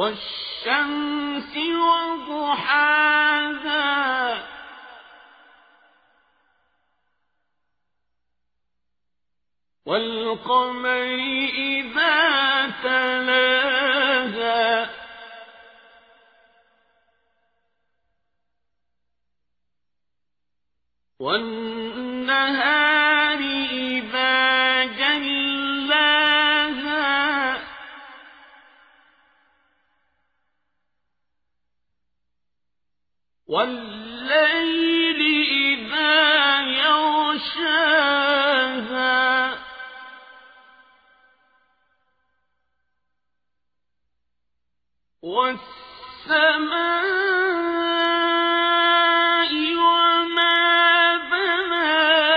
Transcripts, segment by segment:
والشمس وضحاها. والقمر إذا تلاها. والنهار والليل إذا يغشاها. والسماء وما بناها.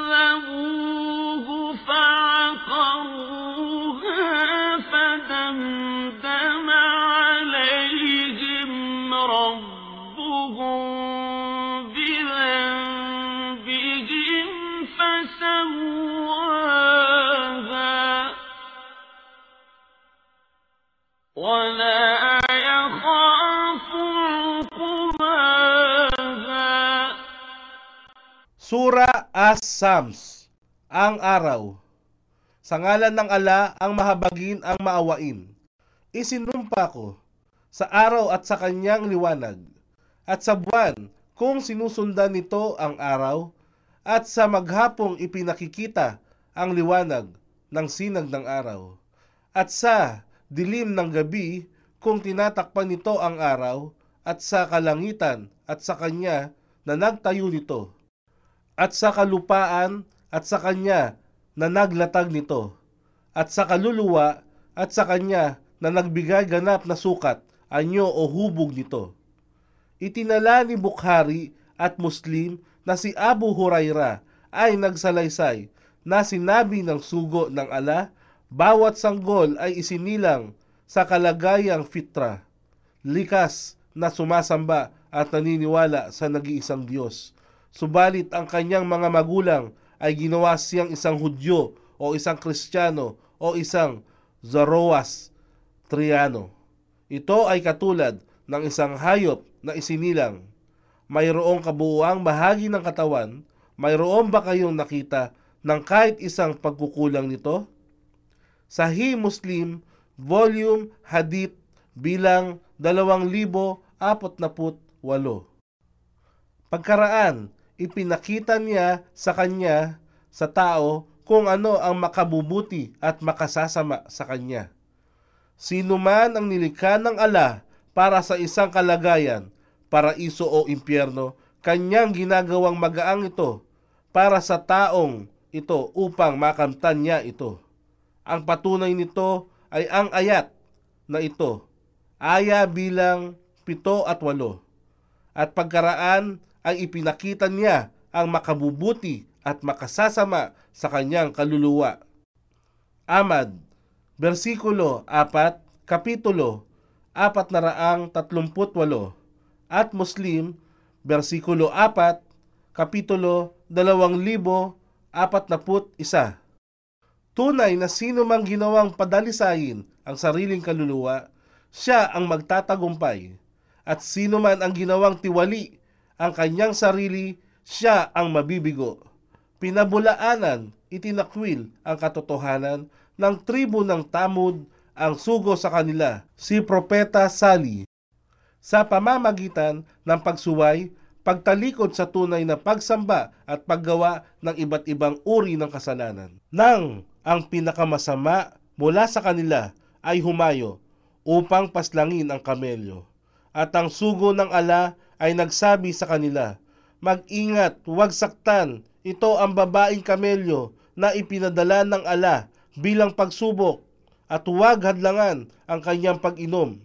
فكذبوه فعقروها فدمدم عليهم ربهم Sura As-Sams, ang araw. Sa ngalan ng ala, ang mahabagin, ang maawain. Isinumpa ko sa araw at sa kanyang liwanag, at sa buwan kung sinusundan nito ang araw, at sa maghapong ipinakikita ang liwanag ng sinag ng araw, at sa dilim ng gabi kung tinatakpan nito ang araw, at sa kalangitan at sa kanya na nagtayo nito at sa kalupaan at sa kanya na naglatag nito, at sa kaluluwa at sa kanya na nagbigay ganap na sukat, anyo o hubog nito. Itinala ni Bukhari at Muslim na si Abu Huraira ay nagsalaysay na sinabi ng sugo ng ala, bawat sanggol ay isinilang sa kalagayang fitra, likas na sumasamba at naniniwala sa nag-iisang Diyos Subalit ang kanyang mga magulang ay ginawa siyang isang Hudyo o isang Kristiyano o isang Zoroastriano. Ito ay katulad ng isang hayop na isinilang. Mayroong kabuuang bahagi ng katawan, mayroon ba kayong nakita ng kahit isang pagkukulang nito? Sahih Muslim, Volume Hadith bilang 2048. Pagkaraan, ipinakita niya sa kanya, sa tao, kung ano ang makabubuti at makasasama sa kanya. Sino man ang nilikha ng ala para sa isang kalagayan, paraiso o impyerno, kanyang ginagawang magaang ito para sa taong ito upang makamtan niya ito. Ang patunay nito ay ang ayat na ito, aya bilang pito at walo. At pagkaraan ay ipinakita niya ang makabubuti at makasasama sa kanyang kaluluwa. Amad, versikulo 4, kapitulo 438 at Muslim, versikulo 4, kapitulo 2041. Tunay na sino mang ginawang padalisayin ang sariling kaluluwa, siya ang magtatagumpay. At sino man ang ginawang tiwali ang kanyang sarili, siya ang mabibigo. Pinabulaanan, itinakwil ang katotohanan ng tribo ng Tamud ang sugo sa kanila, si Propeta Sali. Sa pamamagitan ng pagsuway, pagtalikod sa tunay na pagsamba at paggawa ng iba't ibang uri ng kasalanan. Nang ang pinakamasama mula sa kanila ay humayo upang paslangin ang kamelyo. At ang sugo ng ala ay nagsabi sa kanila, Mag-ingat, huwag saktan, ito ang babaeng kamelyo na ipinadala ng ala bilang pagsubok at huwag hadlangan ang kanyang pag-inom.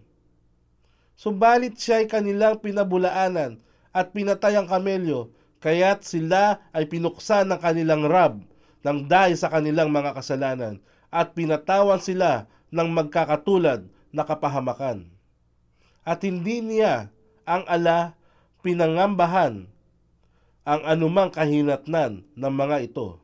Subalit siya ay kanilang pinabulaanan at pinatay ang kamelyo, kaya't sila ay pinuksan ng kanilang rab ng dahil sa kanilang mga kasalanan at pinatawan sila ng magkakatulad na kapahamakan. At hindi niya ang ala pinangambahan ang anumang kahinatnan ng mga ito.